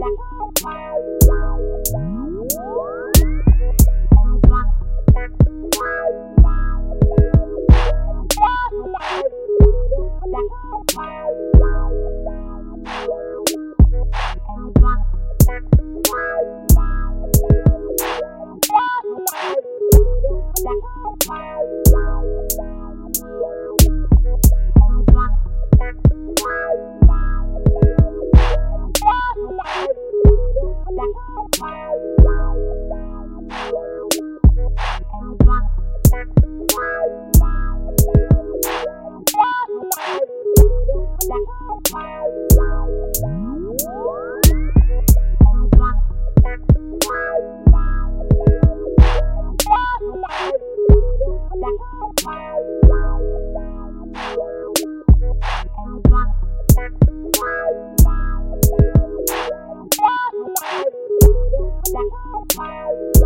Bye. Bye. Thank you.